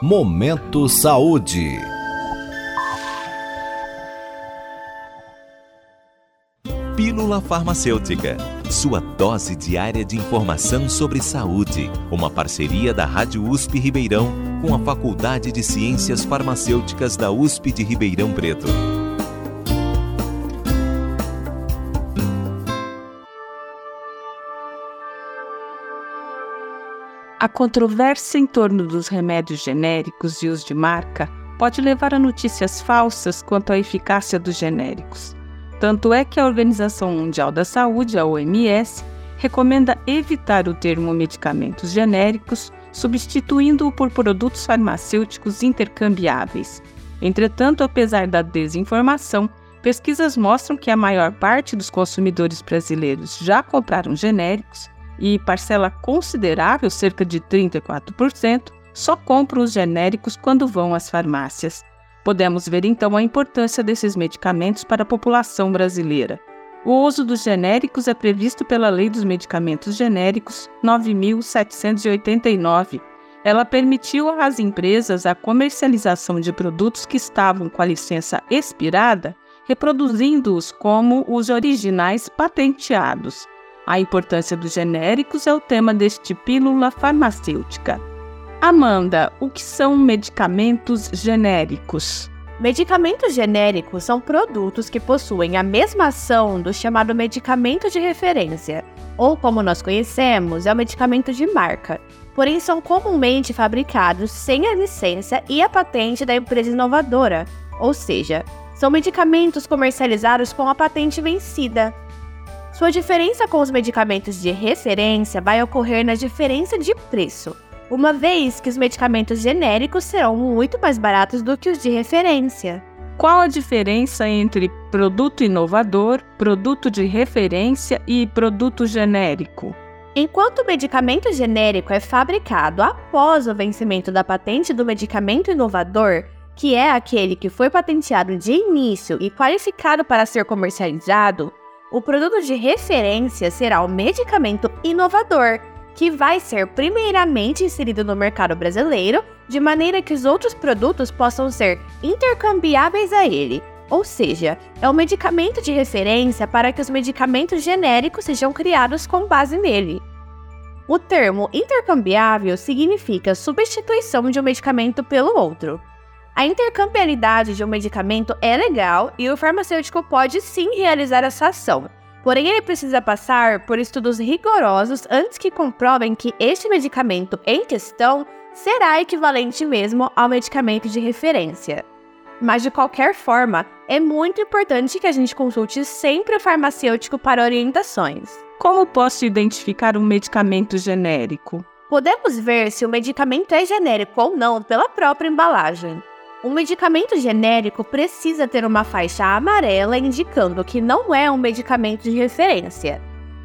Momento Saúde. Pílula Farmacêutica. Sua dose diária de informação sobre saúde. Uma parceria da Rádio USP Ribeirão com a Faculdade de Ciências Farmacêuticas da USP de Ribeirão Preto. A controvérsia em torno dos remédios genéricos e os de marca pode levar a notícias falsas quanto à eficácia dos genéricos. Tanto é que a Organização Mundial da Saúde, a OMS, recomenda evitar o termo medicamentos genéricos, substituindo-o por produtos farmacêuticos intercambiáveis. Entretanto, apesar da desinformação, pesquisas mostram que a maior parte dos consumidores brasileiros já compraram genéricos e parcela considerável, cerca de 34%, só compram os genéricos quando vão às farmácias. Podemos ver então a importância desses medicamentos para a população brasileira. O uso dos genéricos é previsto pela Lei dos Medicamentos Genéricos 9789. Ela permitiu às empresas a comercialização de produtos que estavam com a licença expirada, reproduzindo-os como os originais patenteados. A importância dos genéricos é o tema deste Pílula Farmacêutica. Amanda, o que são medicamentos genéricos? Medicamentos genéricos são produtos que possuem a mesma ação do chamado medicamento de referência, ou como nós conhecemos, é o medicamento de marca. Porém, são comumente fabricados sem a licença e a patente da empresa inovadora, ou seja, são medicamentos comercializados com a patente vencida. Sua diferença com os medicamentos de referência vai ocorrer na diferença de preço, uma vez que os medicamentos genéricos serão muito mais baratos do que os de referência. Qual a diferença entre produto inovador, produto de referência e produto genérico? Enquanto o medicamento genérico é fabricado após o vencimento da patente do medicamento inovador, que é aquele que foi patenteado de início e qualificado para ser comercializado, o produto de referência será o medicamento inovador, que vai ser primeiramente inserido no mercado brasileiro, de maneira que os outros produtos possam ser intercambiáveis a ele. Ou seja, é o medicamento de referência para que os medicamentos genéricos sejam criados com base nele. O termo intercambiável significa substituição de um medicamento pelo outro. A intercambiabilidade de um medicamento é legal e o farmacêutico pode sim realizar essa ação. Porém, ele precisa passar por estudos rigorosos antes que comprovem que este medicamento em questão será equivalente mesmo ao medicamento de referência. Mas de qualquer forma, é muito importante que a gente consulte sempre o farmacêutico para orientações. Como posso identificar um medicamento genérico? Podemos ver se o medicamento é genérico ou não pela própria embalagem. Um medicamento genérico precisa ter uma faixa amarela indicando que não é um medicamento de referência.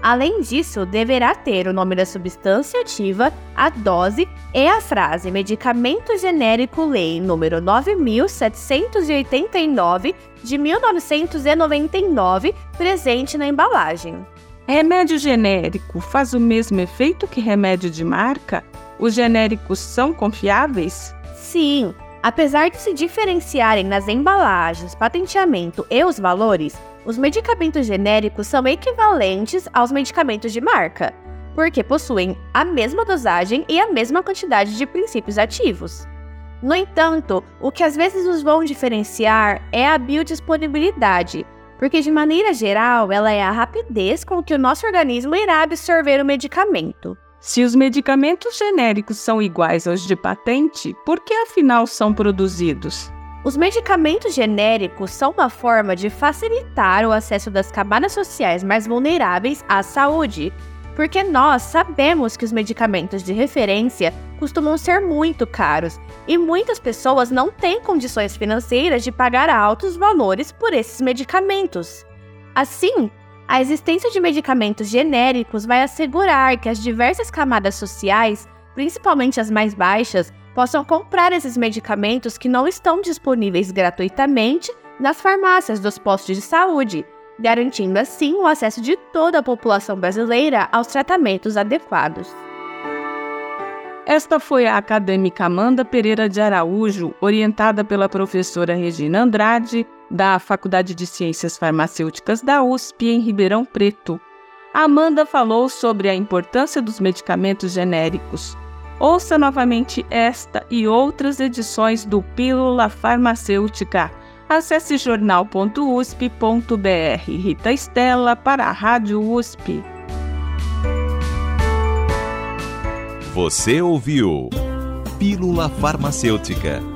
Além disso, deverá ter o nome da substância ativa, a dose e a frase Medicamento Genérico Lei número 9789 de 1999 presente na embalagem. Remédio genérico faz o mesmo efeito que remédio de marca? Os genéricos são confiáveis? Sim, Apesar de se diferenciarem nas embalagens, patenteamento e os valores, os medicamentos genéricos são equivalentes aos medicamentos de marca, porque possuem a mesma dosagem e a mesma quantidade de princípios ativos. No entanto, o que às vezes os vão diferenciar é a biodisponibilidade, porque de maneira geral ela é a rapidez com que o nosso organismo irá absorver o medicamento. Se os medicamentos genéricos são iguais aos de patente, por que afinal são produzidos? Os medicamentos genéricos são uma forma de facilitar o acesso das camadas sociais mais vulneráveis à saúde, porque nós sabemos que os medicamentos de referência costumam ser muito caros e muitas pessoas não têm condições financeiras de pagar altos valores por esses medicamentos. Assim, a existência de medicamentos genéricos vai assegurar que as diversas camadas sociais, principalmente as mais baixas, possam comprar esses medicamentos que não estão disponíveis gratuitamente nas farmácias dos postos de saúde, garantindo assim o acesso de toda a população brasileira aos tratamentos adequados. Esta foi a acadêmica Amanda Pereira de Araújo, orientada pela professora Regina Andrade, da Faculdade de Ciências Farmacêuticas da USP, em Ribeirão Preto. Amanda falou sobre a importância dos medicamentos genéricos. Ouça novamente esta e outras edições do Pílula Farmacêutica. Acesse jornal.usp.br. Rita Estela para a Rádio USP. Você ouviu Pílula Farmacêutica.